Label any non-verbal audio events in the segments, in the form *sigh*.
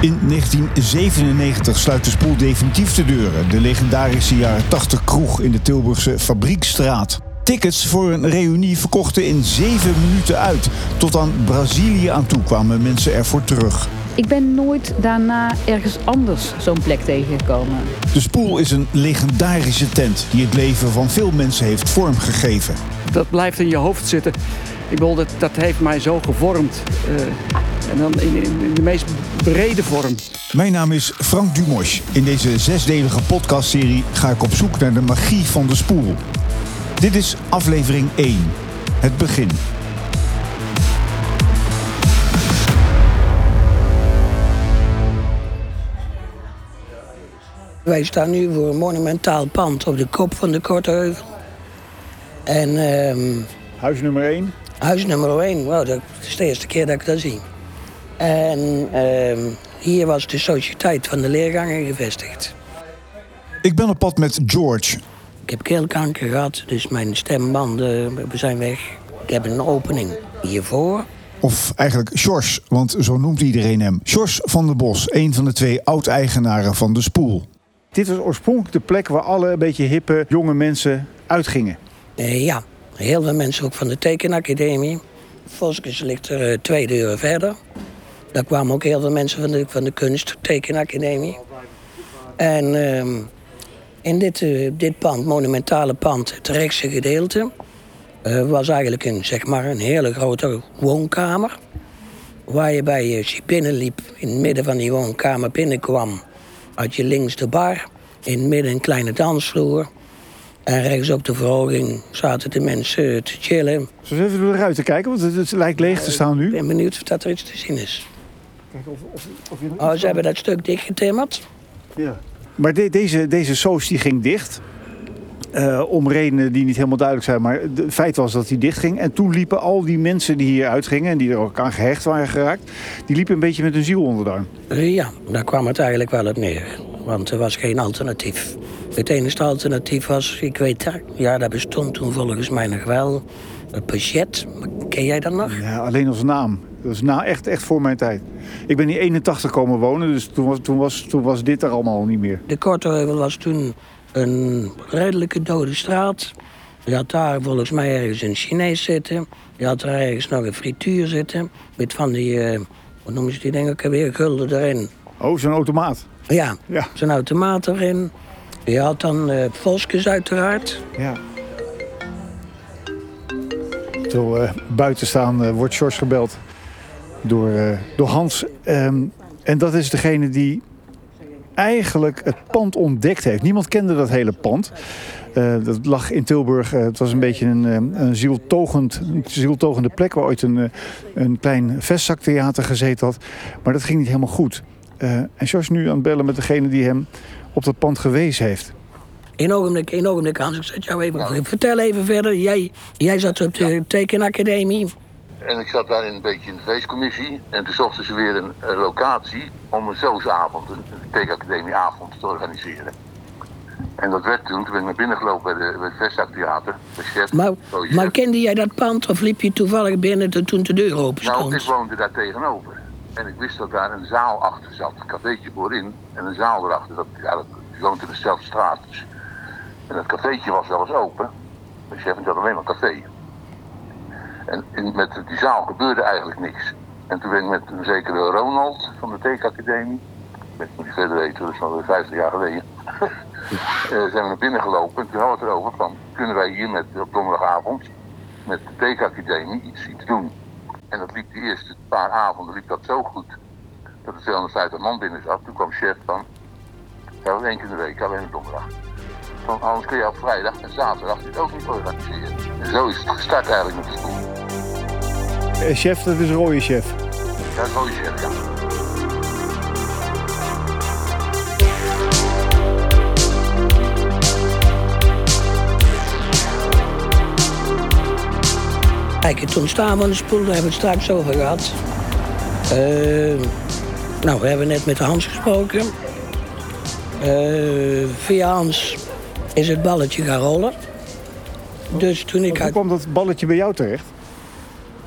In 1997 sluit de spoel definitief de deuren. De legendarische jaren 80 kroeg in de Tilburgse Fabriekstraat. Tickets voor een reunie verkochten in zeven minuten uit. Tot aan Brazilië aan toe kwamen mensen ervoor terug. Ik ben nooit daarna ergens anders zo'n plek tegengekomen. De spoel is een legendarische tent die het leven van veel mensen heeft vormgegeven. Dat blijft in je hoofd zitten. Ik bedoel, dat, dat heeft mij zo gevormd. Uh, en dan in, in, de meest brede vorm. Mijn naam is Frank Dumosch. In deze zesdelige podcastserie ga ik op zoek naar de magie van de spoel. Dit is aflevering 1. Het begin. Wij staan nu voor een monumentaal pand op de kop van de Korteheuvel. En, um, huis nummer 1? Huis nummer 1, wow, dat is de eerste keer dat ik dat zie. En um, hier was de sociëteit van de leergangen gevestigd. Ik ben op pad met George. Ik heb keelkanker gehad, dus mijn stembanden zijn weg. Ik heb een opening hiervoor. Of eigenlijk Sjors, want zo noemt iedereen hem. Sjors van der Bos, een van de twee oud-eigenaren van de spoel. Dit was oorspronkelijk de plek waar alle een beetje hippe jonge mensen uitgingen. Uh, ja, heel veel mensen ook van de tekenacademie. Voskes ligt er uh, twee deuren verder. Daar kwamen ook heel veel mensen van de, van de kunst tekenacademie. En uh, in dit, uh, dit pand, monumentale pand, het rechtse gedeelte... was eigenlijk een, zeg maar, een hele grote woonkamer. Waar je bij je binnenliep, in het midden van die woonkamer binnenkwam had je links de bar, in het midden een kleine dansvloer. En rechts op de verhoging zaten de mensen te chillen. Zullen we even door de ruiten kijken? Want het, lijkt leeg te staan nu. Ik ben benieuwd of dat er iets te zien is. Kijk, of, of, of je oh, ze hebben dat stuk dichtgetimmerd. Ja. Maar de, deze, deze soos die ging dicht. Uh, om redenen die niet helemaal duidelijk zijn. Maar het feit was dat hij dichtging. En toen liepen al die mensen die hier uitgingen... en die er ook aan gehecht waren geraakt... die liepen een beetje met hun ziel onder de arm. Uh, ja, daar kwam het eigenlijk wel op neer. Want er was geen alternatief. Het enige alternatief was, ik weet dat... ja, dat bestond toen volgens mij nog wel... Het budget, ken jij dat nog? Ja, alleen als naam. Dat is na, echt, echt voor mijn tijd. Ik ben in 81 komen wonen, dus toen was, toen was, toen was dit er allemaal niet meer. De Korteheuvel was toen een redelijke dode straat. Je had daar volgens mij ergens een Chinees zitten. Je had er ergens nog een frituur zitten. Met van die, uh, wat noemen ze die dingen ook weer, gulden erin. Oh, zo'n automaat? Ja, ja. zo'n automaat erin. Je had dan uh, Voskes uiteraard. Ja. Terwijl uh, buiten staan wordt George gebeld door, door Hans. Um, en dat is degene die eigenlijk het pand ontdekt heeft. Niemand kende dat hele pand. Uh, dat lag in Tilburg. Uh, het was een beetje een, uh, een, zieltogend, een zieltogende plek... waar ooit een, een klein vestzaktheater gezeten had. Maar dat ging niet helemaal goed. en George nu aan het bellen met degene die hem op dat pand gewezen heeft. Eén ogenblik, één ogenblik, Hans. Ik zet jou even... Vertel even verder. Jij, jij zat op de tekenacademie. En ik zat daar een beetje in de feestcommissie. En toen zochten ze weer een, een locatie om een zoosavond, een, tekenacademieavond te organiseren. En dat werd toen, toen ben ik naar binnen gelopen bij, de, bij het Vestdagtheater. De chef, maar, maar kende jij dat pand of liep je toevallig binnen toen de deur open stond? Nou, ik woonde daar tegenover. En ik wist dat daar een zaal achter zat, een cafeetje voorin. En een zaal erachter, dat, ja, dat woont in dezelfde straat. Dus. En dat cafeetje was wel eens open. De chef had alleen maar café. En met die zaal gebeurde eigenlijk niks. En toen ben ik met een zekere Ronald van de Tekenacademie, ik ben niet verder weten, dat is al 50 jaar geleden, uh, *laughs* zijn we naar binnen gelopen. En toen hadden we het erover van, kunnen wij hier met, op donderdagavond met de Tekenacademie iets, iets doen. En dat liep de eerste paar avonden liep dat zo goed, dat er 250 man binnen zat. Toen kwam chef van, ja, één keer in de week, alleen op donderdag. Van, anders kun je op vrijdag en zaterdag dit ook niet organiseren. En zo is het gestart eigenlijk met de school. Eh, chef, dat is rode chef. Ja, rode chef, ja. Kijk, het ontstaan van de spoel, daar hebben we het straks over gehad. Uh, nou, we hebben net met Hans gesproken. Uh, via Hans is het balletje gaan rollen. Dus toen ik... Hoe kwam dat balletje bij jou terecht?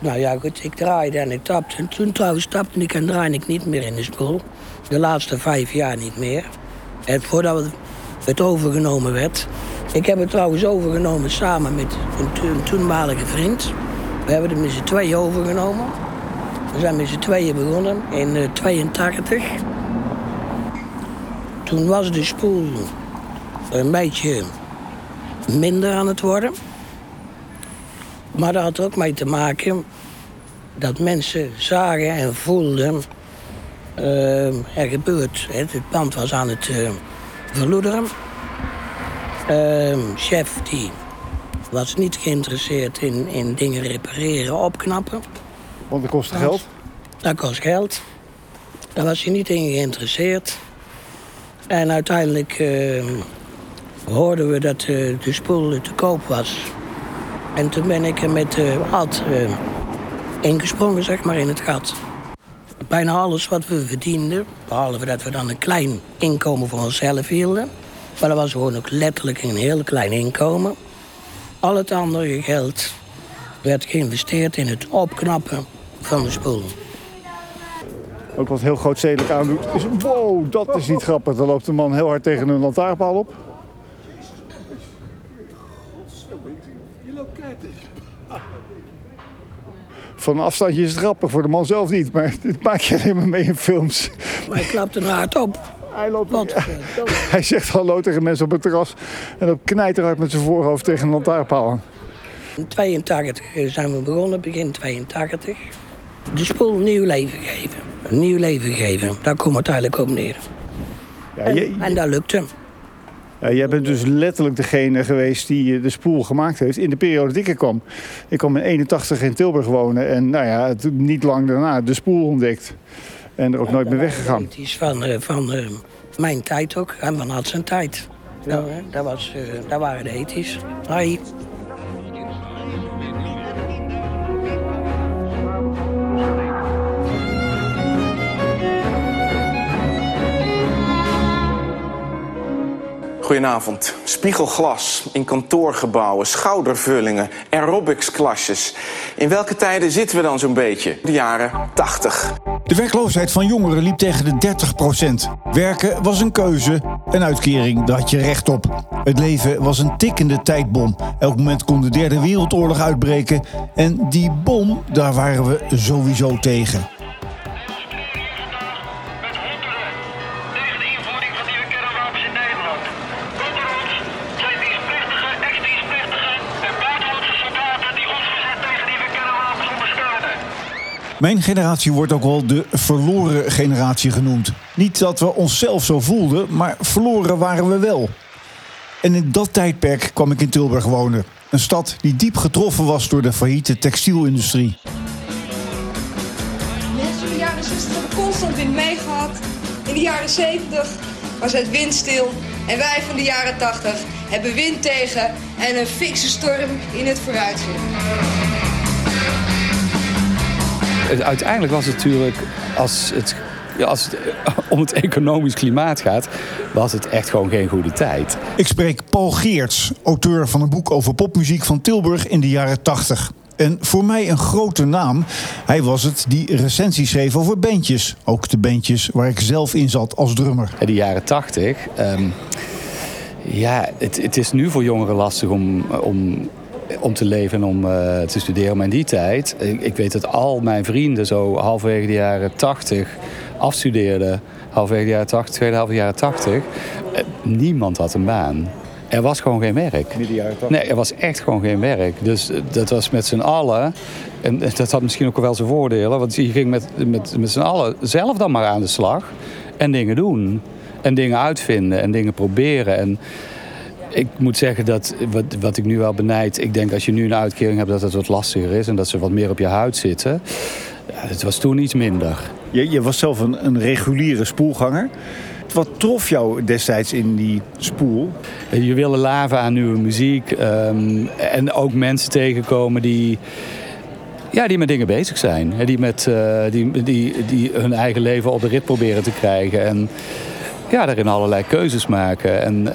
Nou ja, goed, ik draaide en ik tapte. En toen trouwens tapte ik en draaide ik niet meer in de spoel. De laatste vijf jaar niet meer. En voordat het overgenomen werd. Ik heb het trouwens overgenomen samen met een, toenmalige vriend. We hebben het met z'n tweeën overgenomen. We zijn met z'n tweeën begonnen in 1982. Toen was de spoel een beetje minder aan het worden. Maar dat had ook mee te maken dat mensen zagen en voelden... Uh, er gebeurt. Het pand was aan het uh, verloederen. Uh, chef die was niet geïnteresseerd in, in dingen repareren, opknappen. Want dat kost geld? Dat kost geld. Daar was hij niet in geïnteresseerd. En uiteindelijk uh, hoorden we dat uh, de spoel te koop was. En toen ben ik met de uh, ad ingesprongen, zeg maar, in het gat. Bijna alles wat we verdienden, behalve dat we dan een klein inkomen voor onszelf hielden. Maar dat was gewoon ook letterlijk een heel klein inkomen. Al het andere geld werd geïnvesteerd in het opknappen van de spoel. Ook wat heel groot zedelijk aandoet is... Wow, dat is niet grappig. Dan loopt de man heel hard tegen een lantaarnpaal op. Van een afstandje is het grappig, voor de man zelf niet. Maar *laughs* dit maak je alleen maar mee in films. Maar hij klapt er hard op. Hij, loopt, ja. *laughs* hij zegt hallo tegen mensen op het terras. En dan knijt er hard met zijn voorhoofd tegen een lantaarnpaal. In 82 zijn we begonnen, begin 82. De spoel nieuw leven geven. Een nieuw leven geven, daar komt het eigenlijk op neer. Ja, je, en, en dat lukte. Ja, jij bent dus letterlijk degene geweest die de spoel gemaakt heeft in de periode dat ik er kwam. Ik kwam in 81 in Tilburg wonen en nou ja, niet lang daarna de spoel ontdekt. En er ook nooit meer weggegaan. Het is van, uh, van uh, mijn tijd ook, en van had zijn tijd. Ja. Nou, dat, was, uh, dat waren de ethisch. Hoi. Goedenavond. Spiegelglas in kantoorgebouwen, schoudervullingen, aerobicsklasjes. In welke tijden zitten we dan zo'n beetje? De jaren 80. De werkloosheid van jongeren liep tegen de 30 procent. Werken was een keuze, een uitkering, daar had je recht op. Het leven was een tikkende tijdbom. Elk moment kon de derde wereldoorlog uitbreken. En die bom, daar waren we sowieso tegen. Mijn generatie wordt ook wel de verloren generatie genoemd. Niet dat we onszelf zo voelden, maar verloren waren we wel. En in dat tijdperk kwam ik in Tilburg wonen. Een stad die diep getroffen was door de failliete textielindustrie. Mensen van de jaren 60 hebben constant wind meegehad. In de jaren 70 was het windstil. En wij van de jaren 80 hebben wind tegen en een fikse storm in het vooruitzicht uiteindelijk was het natuurlijk, als het, als het om het economisch klimaat gaat, was het echt gewoon geen goede tijd. Ik spreek Paul Geerts, auteur van een boek over popmuziek van Tilburg in de jaren 80. En voor mij een grote naam. Hij was het die recensies schreef over bandjes. Ook de bandjes waar ik zelf in zat als drummer. In de jaren 80. Um, ja, het, het, is nu voor jongeren lastig om, om om te leven en om uh, te studeren. Maar in die tijd, ik, ik, weet dat al mijn vrienden zo halverwege de jaren 80 afstudeerden. Halverwege de jaren 80, tweede halve jaren 80. Uh, niemand had een baan. Er was gewoon geen werk. Midden jaren 80? Nee, er was echt gewoon geen werk. Dus uh, dat was met z'n allen. En dat had misschien ook wel zijn voordelen. Want je ging met, met, met z'n allen zelf dan maar aan de slag. En dingen doen. En dingen uitvinden. En dingen proberen. En ik moet zeggen dat wat, wat ik nu wel benijd... ik denk als je nu een uitkering hebt dat het wat lastiger is... en dat ze wat meer op je huid zitten. Ja, het was toen iets minder. Je, je was zelf een, een reguliere spoelganger. Wat trof jou destijds in die spoel? Je wilde laven aan nieuwe muziek. Um, en ook mensen tegenkomen die... Ja, die met dingen bezig zijn. Die, met, uh, die, die, die hun eigen leven op de rit proberen te krijgen. En ja, daarin allerlei keuzes maken. En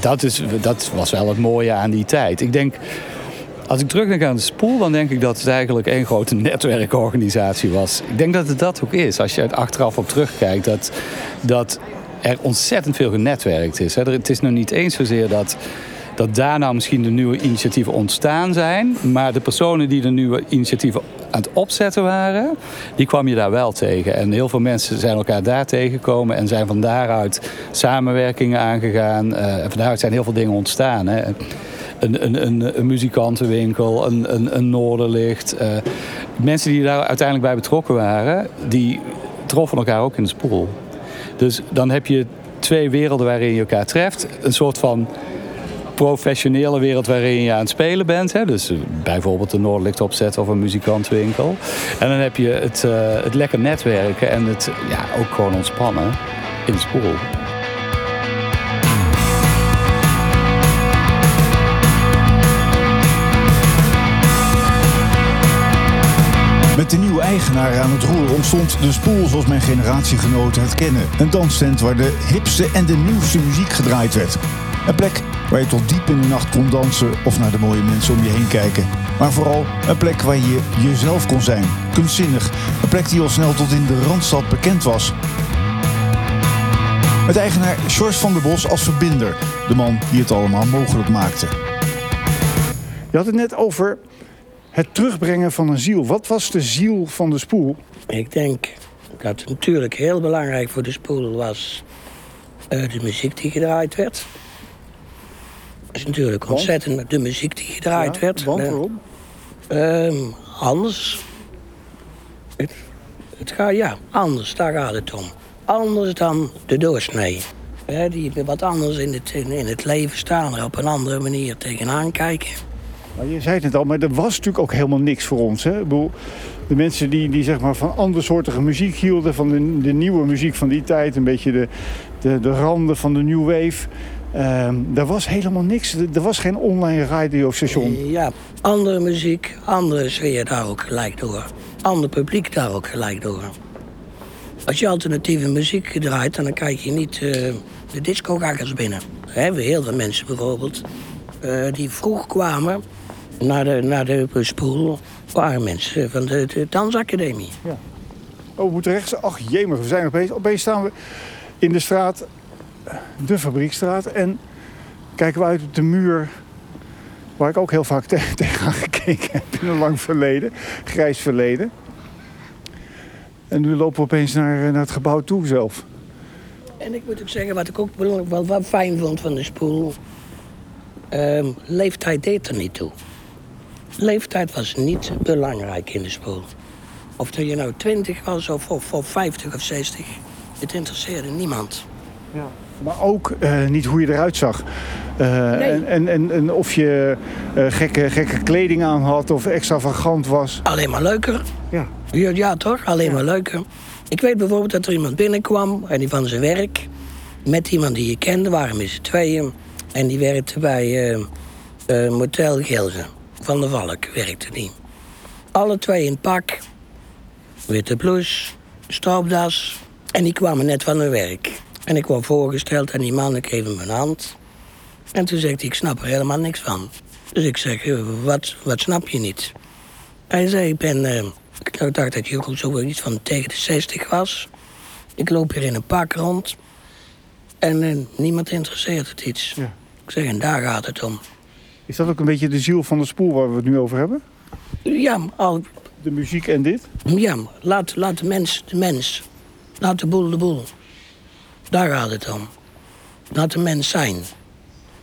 dat, is, dat was wel het mooie aan die tijd. Ik denk, Als ik terugdenk aan de spoel, dan denk ik dat het eigenlijk één grote *laughs* netwerkorganisatie was. Ik denk dat het dat ook is. Als je er achteraf op terugkijkt, dat, dat er ontzettend veel genetwerkt is. Het is nog niet eens zozeer dat, dat daar nou misschien de nieuwe initiatieven ontstaan zijn. Maar de personen die de nieuwe initiatieven aan het opzetten waren, die kwam je daar wel tegen. En heel veel mensen zijn elkaar daar tegengekomen en zijn van daaruit samenwerkingen aangegaan. Uh, en van daaruit zijn heel veel dingen ontstaan. Hè. Een, een, een, muzikantenwinkel, een, een, een Noorderlicht. Uh, mensen die daar uiteindelijk bij betrokken waren, die troffen elkaar ook in de spoel. Dus dan heb je twee werelden waarin je elkaar treft. Een soort van professionele wereld waarin je aan het spelen bent. Hè? Dus eh, bijvoorbeeld een Noordlicht opzetten of een muzikantwinkel. En dan heb je het, uh, het lekker netwerken en het ja, ook gewoon ontspannen in de spoel. Met de nieuwe eigenaar aan het roer ontstond de spoel zoals mijn generatiegenoten het kennen. Een danstent waar de hipste en de nieuwste muziek gedraaid werd. Een plek waar je tot diep in de nacht kon dansen of naar de mooie mensen om je heen kijken. Maar vooral een plek waar je jezelf kon zijn, kunstzinnig. Een plek die al snel tot in de Randstad bekend was. Met eigenaar George van der Bos als verbinder, de man die het allemaal mogelijk maakte. Je had het net over het terugbrengen van een ziel. Wat was de ziel van de spoel? Ik denk dat het natuurlijk heel belangrijk voor de spoel was uh, de muziek die gedraaid werd. Is natuurlijk want? ontzettend de muziek die gedraaid ja, werd. Want waarom? Uh, anders. Het, het gaat, ja, anders, daar gaat het om. Anders dan de doorsnee. He, die wat anders in het, in, in het leven staan, er op een andere manier tegenaan kijken. Maar je zei het al, maar er was natuurlijk ook helemaal niks voor ons. Hè? Bedoel, de mensen die, die zeg maar van andersoortige muziek hielden, van de, de nieuwe muziek van die tijd, een beetje de, de, de randen van de new wave. Um, er was helemaal niks. Er was geen online radiostation. Ja, andere muziek, andere sfeer daar ook gelijk door. Ander publiek daar ook gelijk door. Als je alternatieve muziek draait, dan kijk je niet uh, de discogakkers binnen. We hebben heel veel mensen bijvoorbeeld uh, die vroeg kwamen naar de, naar de spoel. waren mensen van de, de dansacademie. Ja. Oh, we moeten rechts. Ach jemig, we zijn opeens. Opeens staan we in de straat de fabriekstraat. En kijken we uit op de muur waar ik ook heel vaak te *laughs* tegenaan gekeken heb in een lang verleden, grijs verleden. En nu lopen we opeens naar, naar het gebouw toe zelf. En ik moet ook zeggen, wat ik ook wel, wel, wel fijn vond van de spoel... Um, leeftijd deed er niet toe. Leeftijd was niet belangrijk in de spoel. Of dat je nou 20 was of, of, of 50 of 60, het interesseerde niemand. Ja. Maar ook uh, niet hoe je eruit zag. Uh, nee. en, en, en, en, of je uh, gekke, gekke kleding aan had of extravagant was. Alleen maar leuker. Ja. Ja, ja toch? Alleen ja. maar leuker. Ik weet bijvoorbeeld dat er iemand binnenkwam en die van zijn werk... met iemand die je kende, waren met z'n tweeën... en die werkte bij Motel Gilze. Van de Valk werkte die. Alle twee in pak. Witte blouse, stropdas. En die kwamen net van hun werk. En ik word voorgesteld en die man, ik geef hem een hand. En toen zegt hij, ik snap er helemaal niks van. Dus ik zeg, wat, wat snap je niet? Hij zei, ik ben... Uh, ik dacht dat ook zo iets van tegen de 60 was. Ik loop hier in een pak rond. En uh, niemand interesseert het iets. Ja. Ik zeg, en daar gaat het om. Is dat ook een beetje de ziel van de spoel waar we het nu over hebben? Ja, al... De muziek en dit? Ja, laat, laat de mens de mens. Laat de boel de boel. Daar gaat het om. Laat de mens zijn.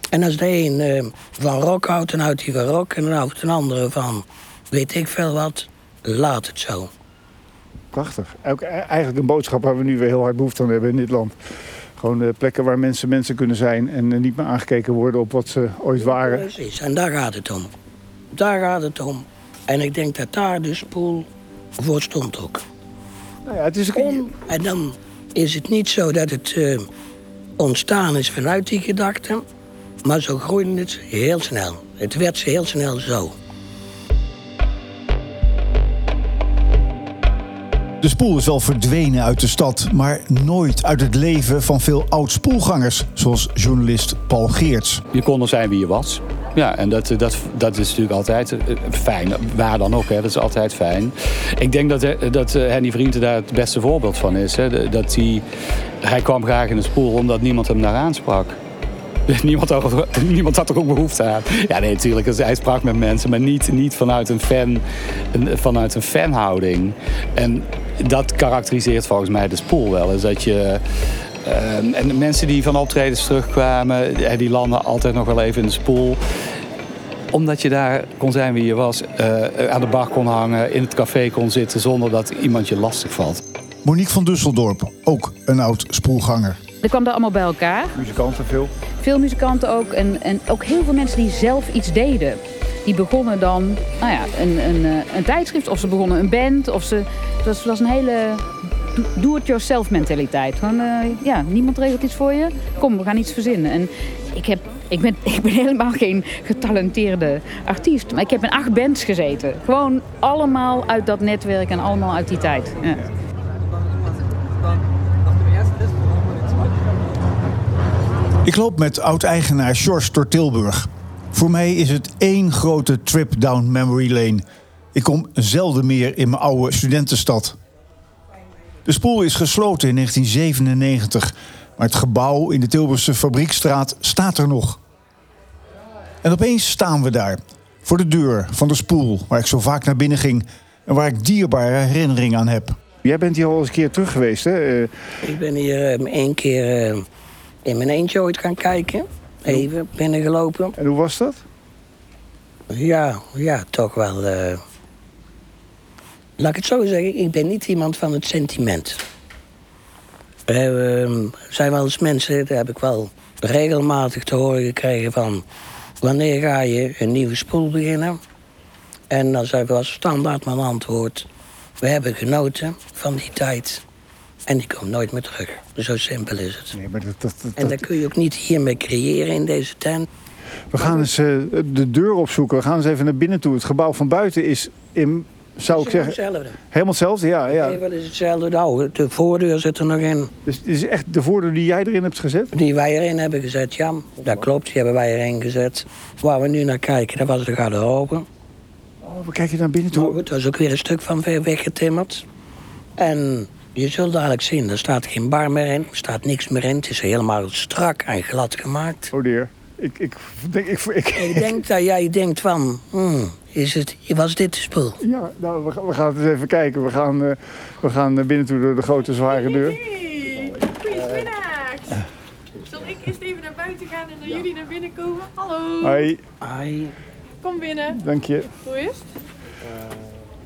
En als de een uh, van rock houdt, dan houdt hij van rock. En dan houdt een andere van weet ik veel wat. Laat het zo. Prachtig. Ook e- eigenlijk een boodschap waar we nu weer heel hard behoefte aan hebben in dit land. Gewoon uh, plekken waar mensen mensen kunnen zijn en uh, niet meer aangekeken worden op wat ze ooit waren. Precies, en daar gaat het om. Daar gaat het om. En ik denk dat daar de spoel voor stond ook. Nou ja, het is... Om, en dan is het niet zo dat het uh, ontstaan is vanuit die gedachte, maar zo groeide het heel snel. Het werd heel snel zo. De spoel is wel verdwenen uit de stad, maar nooit uit het leven van veel oud-spoelgangers, zoals journalist Paul Geerts. Je kon er zijn wie je was. Ja, en dat, dat, dat is natuurlijk altijd eh, fijn. Waar dan ook, hè. dat is altijd fijn. Ik denk dat, eh, dat eh, Henny Vrienden daar het beste voorbeeld van is. Hè. Dat hij, hij kwam graag in de spoel omdat niemand hem daar aansprak. *laughs* Niemand had, *laughs* niemand er ook behoefte aan. Ja, nee, natuurlijk. Hij sprak met mensen, maar niet, niet vanuit, een fan, vanuit een fanhouding. En dat karakteriseert volgens mij de spoel wel. Is dat je, ehm, en de mensen die van optredens terugkwamen, die landen altijd nog wel even in de spoel. Omdat je daar kon zijn wie je was, eh, aan de bar kon hangen, in het café kon zitten zonder dat iemand je lastig valt. Monique van Dusseldorp, ook een oud spoelganger. Er kwam daar allemaal bij elkaar. Muzikanten veel. Veel muzikanten ook. En, en ook heel veel mensen die zelf iets deden. Die begonnen dan nou ja, een, een, eh, een tijdschrift. Of ze begonnen een band. Of ze, het was, het was een hele do-it-yourself mentaliteit. Gewoon, eh, ja, niemand regelt iets voor je. Kom, we gaan iets verzinnen. En ik, heb, ik, ben, *laughs* ik ben helemaal geen getalenteerde artiest. Maar ik heb in acht bands gezeten. Gewoon allemaal uit dat netwerk en allemaal uit die tijd. Ja. Ik loop met oud-eigenaar George door Tilburg. Voor mij is het één grote trip down memory lane. Ik kom zelden meer in mijn oude studentenstad. De spoel is gesloten in 1997, maar het gebouw in de Tilburgse Fabriekstraat staat er nog. En opeens staan we daar, voor de deur van de spoel, waar ik zo vaak naar binnen ging en waar ik dierbare herinneringen aan heb. Jij bent hier al eens een keer terug geweest, hè? Ik ben hier eh, één keer eh, in mijn eentje ooit gaan kijken. Even binnengelopen. en hoe was dat? Ja, ja, toch wel. eh, Laat ik het zo zeggen, ik ben niet iemand van het sentiment. Er ehm, zijn wel eens mensen, daar heb ik wel regelmatig te horen gekregen van... wanneer ga je een nieuwe spoel beginnen? En dan zei was standaard mijn antwoord... we hebben genoten van die tijd en die komt nooit meer terug. Zo simpel is het. Nee, maar dat, dat, dat- En dat kun je ook niet hiermee creëren in deze tent. We gaan eens eh, de deur opzoeken. We gaan eens even naar binnen toe. Het gebouw van buiten is, in, zou ik zeggen, Hetzelfde. helemaal hetzelfde. Ja, ja. Even is hetzelfde. Nou, de voordeur zit er nog in. Dus het is echt de voordeur die jij erin hebt gezet? Die wij erin hebben gezet, ja. Dat klopt, die hebben wij erin gezet. Waar we nu naar kijken, dat was de garderobe. Oh, we kijken naar binnen toe. Goed, dat is ook weer een stuk van weggetimmerd. En je zult dadelijk zien, er staat geen bar meer in. Er staat niks meer in. Het is helemaal strak en glad gemaakt. Oh dear. Ik, ik, denk, ik, ik, Ik denk dat jij denkt van, hmm, is het, was dit de spul? Ja, nou, we, gaan- we gaan het eens even kijken. We gaan, eh, we gaan naar binnen toe door de grote zware deur. Hey, goedemiddag. Zal ik eerst even naar buiten gaan en dan jullie naar binnen komen? Hallo. Hoi, Kom binnen. dank je. Hoe is het?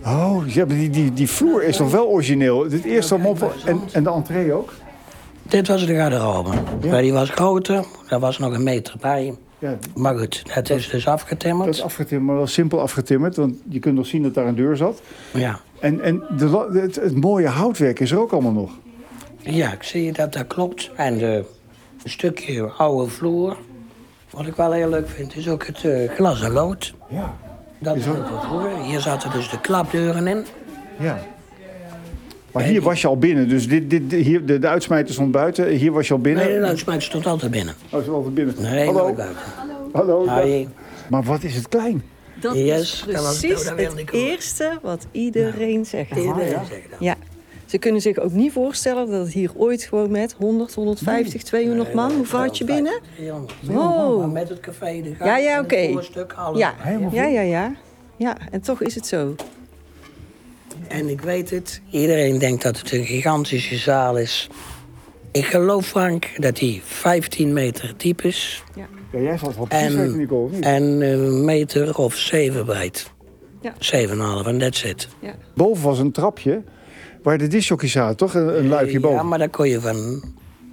Oh, die, die, die vloer is nog wel origineel. Dit eerste mop en, en de entree ook. Dit was de garderobe. Maar die was groter, daar was nog een meter bij. Ja, Maar goed, het is dus dat afgetimmerd. is afgetimmerd, maar wel simpel afgetimmerd. Want je kunt nog zien dat daar een deur zat. Ja. En, en de, het, het mooie houtwerk is er ook allemaal nog. ja, ik zie dat dat klopt. En de, een stukje oude vloer. Wat ik wel heel leuk vind, is ook het eh, glas en lood. Ja. Dat is ook. Hier zaten dus de klapdeuren in. ja. Maar hier was je al binnen. Dus dit, dit, hier, de, de uitsmijter stond buiten. Hier was je al binnen. Nee, de uitsmijter stond altijd binnen. Oh, ze altijd binnen. Nee, Hallo. buiten. Hallo. Hi. Maar wat is het klein? Dat Yes, is precies dat het eerste wat iedereen zegt. Iedereen zegt dat. Ja. Ze kunnen zich ook niet voorstellen dat het hier ooit gewoon met 100, 150, 200 man, hoe vaart je binnen? 300. Wow. Maar met het café, de gang, Ja, ja, oké. het voorstuk, alles. Ja, ja, ja, ja. Ja, en toch is het zo. En ik weet het, iedereen denkt dat het een gigantische zaal is. Ik geloof, Frank, dat die 15 meter diep is Ja, jij zal het wel precies en, of niet? en een meter of 7 breed. Ja. 7,5 en that's it. Ja. Boven was een trapje waar de discjockeys zaten, toch? Een, een luikje boven. Ja, maar daar kon je van...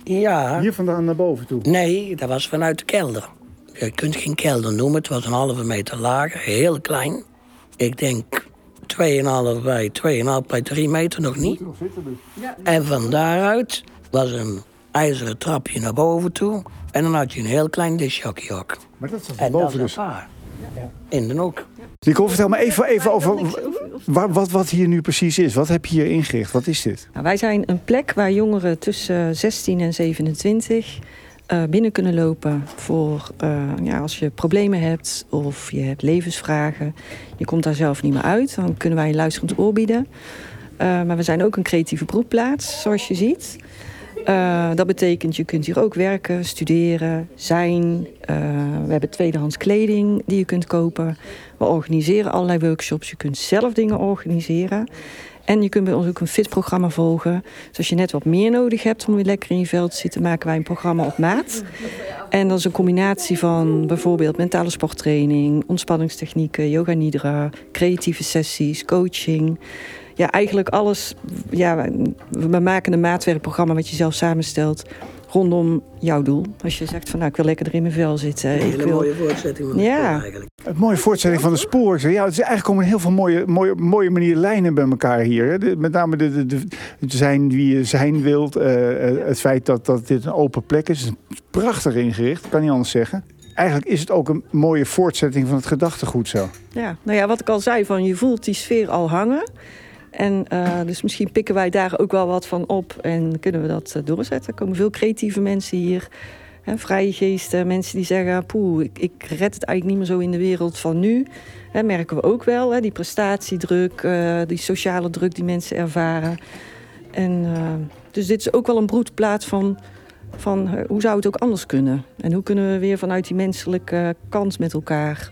Ja, Hier vandaan naar boven toe. nee, dat was vanuit de kelder. Je kunt geen kelder noemen, het was een halve meter lager, heel klein. Ik denk 2,5 bij 2,5 bij 3 meter, nog niet. En van daaruit was een ijzeren trapje naar boven toe. En dan had je een heel klein discjockeywak. Maar dat dat boven is dus. In de hoek. Nicole, vertel me even, even over waar, wat, wat hier nu precies is. Wat heb je hier ingericht? Wat is dit? Nou, wij zijn een plek waar jongeren tussen 16 en 27 eh, binnen kunnen lopen voor eh, ja, als je problemen hebt of je hebt levensvragen. Je komt daar zelf niet meer uit. Dan kunnen wij een luisterend oor bieden. Eh, maar we zijn ook een creatieve broedplaats, zoals je ziet. Dat betekent, je kunt hier ook werken, studeren, zijn. We hebben tweedehands kleding die je kunt kopen. We organiseren allerlei workshops. Je kunt zelf dingen organiseren. En je kunt bij ons ook een fitprogramma volgen. Dus als je net wat meer nodig hebt om weer lekker in je veld te zitten, maken wij een programma op maat. En dat is een combinatie van bijvoorbeeld mentale sporttraining, ontspanningstechnieken, yoga nidra, creatieve sessies, coaching ja, eigenlijk alles. Ja, we maken een maatwerkprogramma wat je zelf samenstelt rondom jouw doel. Als je zegt van nou, ik wil lekker er in mijn vel zitten. Een hele wil... mooie voortzetting van Ja. eigenlijk. Het mooie voortzetting van de spoor. Ja, het is eigenlijk komen heel veel mooie, mooie, mooie manier lijnen bij elkaar hier. De- met name de, de, de, het zijn wie je zijn wilt. eh, eh, het feit dat, dat dit een open plek is prachtig ingericht, kan niet anders zeggen. Eigenlijk is het ook een mooie voortzetting van het gedachtegoed zo. Ja, nou ja, wat ik al zei, van je voelt die sfeer al hangen. En eh, dus misschien pikken wij daar ook wel wat van op en kunnen we dat eh, doorzetten. Er komen veel creatieve mensen hier, hè, vrije geesten, mensen die zeggen: Poeh, ik, ik red het eigenlijk niet meer zo in de wereld van nu. Hè, merken we ook wel, hè, die prestatiedruk, eh, die sociale druk die mensen ervaren. En, dus dit is ook wel een broedplaats van, van hoe zou het ook anders kunnen? En hoe kunnen we weer vanuit die menselijke kant met elkaar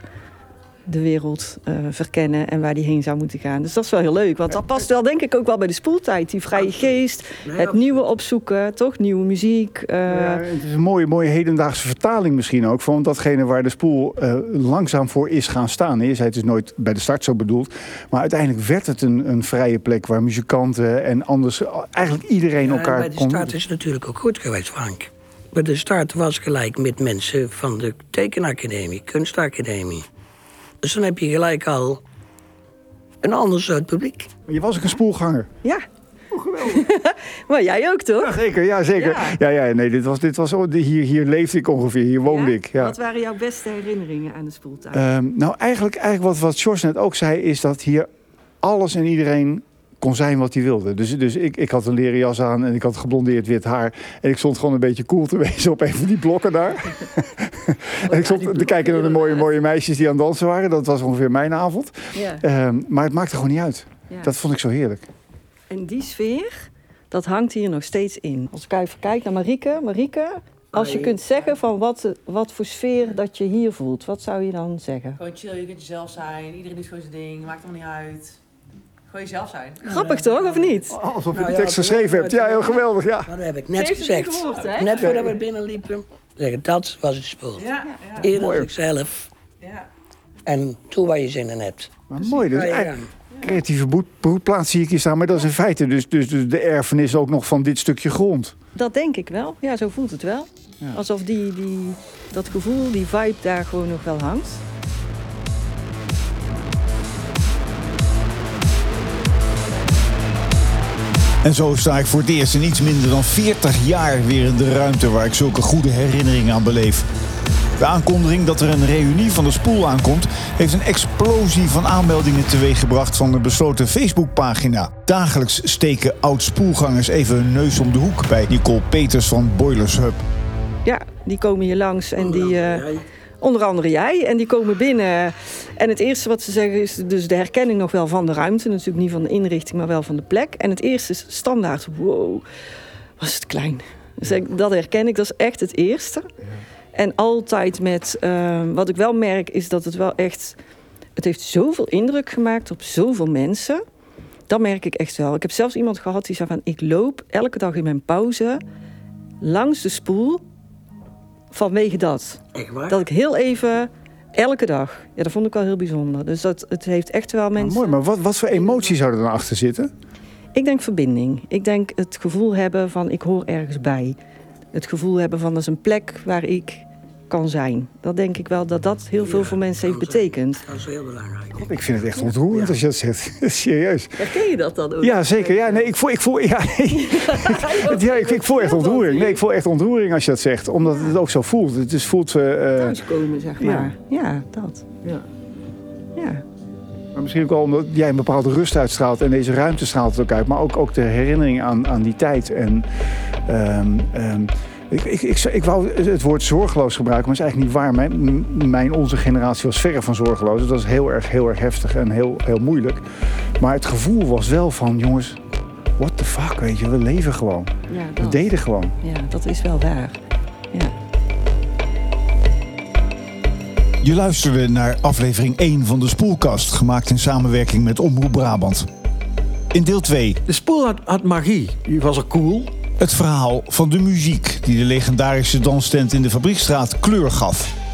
de wereld eh, verkennen en waar die heen zou moeten gaan. Dus dat is wel heel leuk, want dat past wel denk ik ook wel bij de spoeltijd. Die vrije geest, het nieuwe opzoeken, toch? Nieuwe muziek. eh, Ja, het is een mooie, mooie hedendaagse vertaling misschien ook van datgene waar de spoel eh, langzaam voor is gaan staan. Je zei het is nooit bij de start zo bedoeld. Maar uiteindelijk werd het een, een vrije plek waar muzikanten en anders eigenlijk iedereen Ja, elkaar bij de kon. start is het natuurlijk ook goed geweest, Frank. Bij de start was gelijk met mensen van de tekenacademie, kunstacademie. Dus dan heb je gelijk al een ander soort publiek. Je was ook een spoelganger. ja. *laughs* maar jij ook, toch? Ja, zeker, ja, zeker. Ja, ja, nee, dit was, dit was, oh, hier, hier leefde ik ongeveer, hier woonde ik. Ja. Wat waren jouw beste herinneringen aan de spoeltijd? Ehm, nou, eigenlijk, eigenlijk wat, wat George net ook zei, is dat hier alles en iedereen kon zijn wat hij wilde. Dus, dus ik, ik had een leren jas aan en ik had geblondeerd wit haar. En ik stond gewoon een beetje cool te *laughs* wezen op een van die blokken daar. *laughs* *laughs* en ik stond te kijken naar de mooie, mooie meisjes die aan het dansen waren. Dat was ongeveer mijn avond. ja. Ehm, maar het maakte gewoon niet uit. Ja. Dat vond ik zo heerlijk. En die sfeer, dat hangt hier nog steeds in. Als ik even kijk naar Marieke. Marieke, als je kunt zeggen van wat, wat voor sfeer dat je hier voelt, wat zou je dan zeggen? Gewoon chill, je kunt jezelf zijn. Iedereen doet gewoon zijn ding. Maakt allemaal niet uit. Gewoon jezelf zijn. Grappig toch, of niet? Alsof je Nou de ja, tekst geschreven hebt. Ja, heel geweldig. Ja. Maar dat heb ik net gezegd. gehoord, hè? Net voordat we binnenliepen. Zeggen, dat was het spul. Ja. Eerder zelf. ja. En toe waar je zin in hebt. Maar mooi, dus eigenlijk creatieve broed- broedplaats zie ik hier staan. Maar dat is in feite dus, dus, dus de erfenis ook nog van dit stukje grond. Dat denk ik wel. Ja, zo voelt het wel. Alsof die, die, dat gevoel, die vibe daar gewoon nog wel hangt. En zo sta ik voor het eerst in iets minder dan 40 jaar weer in de ruimte waar ik zulke goede herinneringen aan beleef. De aankondiging dat er een reunie van de spoel aankomt, heeft een explosie van aanmeldingen teweeggebracht van de besloten Facebookpagina. Dagelijks steken oud-spoelgangers even hun neus om de hoek bij Nicole Peters van Boilers Hub. Ja, die komen hier langs en die... eh, Jij- Onder andere jij. En die komen binnen. En het eerste wat ze zeggen is dus de herkenning nog wel van de ruimte. Natuurlijk niet van de inrichting, maar wel van de plek. En het eerste is standaard. Wow, was het klein. Dus dat herken ik, dat is echt het eerste. En altijd met... eh, wat ik wel merk is dat het wel echt... Het heeft zoveel indruk gemaakt op zoveel mensen. Dat merk ik echt wel. Ik heb zelfs iemand gehad die zei van... Ik loop elke dag in mijn pauze langs de spoel vanwege dat. Echt waar? Dat ik heel even, elke dag. Ja, dat vond ik wel heel bijzonder. Dus dat, het heeft echt wel Maar mensen... mooi, maar wat, wat voor emotie zou er dan achter zitten? Ik denk verbinding. Ik denk het gevoel hebben van ik hoor ergens bij. Het gevoel hebben van dat is een plek waar ik kan zijn. Dat denk ik wel dat dat heel veel voor mensen heeft betekend. Dat is heel belangrijk. Ik vind het echt ontroerend als je dat zegt. *laughs* Serieus. Herken je dat dan ook? Ja, zeker. Ja, nee, ik voel, ik voel, ja, nee. *laughs* ja, *laughs* ik, ik voel echt ontroering. Nee, ik voel echt ontroering als je dat zegt. Omdat het ook zo voelt. Het is, voelt... eh, eh, Thuiskomen, zeg maar. Ja, dat. Ja. Ja. maar misschien ook wel omdat jij een bepaalde rust uitstraalt. En deze ruimte straalt het ook uit. Maar ook, ook de herinnering aan, aan die tijd. En ehm, ehm, Ik, ik, ik, ik wou het woord zorgeloos gebruiken, maar dat is eigenlijk niet waar. Mijn, mijn, onze generatie was verre van zorgeloos. Dat is heel erg, heel erg heftig en heel, heel moeilijk. Maar het gevoel was wel van, jongens, what the fuck, weet je, we leven gewoon. Ja, We deden gewoon. Ja, dat is wel waar. Ja. Je luisterde naar aflevering 1 van de Spoelkast, gemaakt in samenwerking met Omroep Brabant. In deel 2 De spoel had, had magie. Die was er cool. Het verhaal van de muziek die de legendarische danstent in de Fabriekstraat kleur gaf.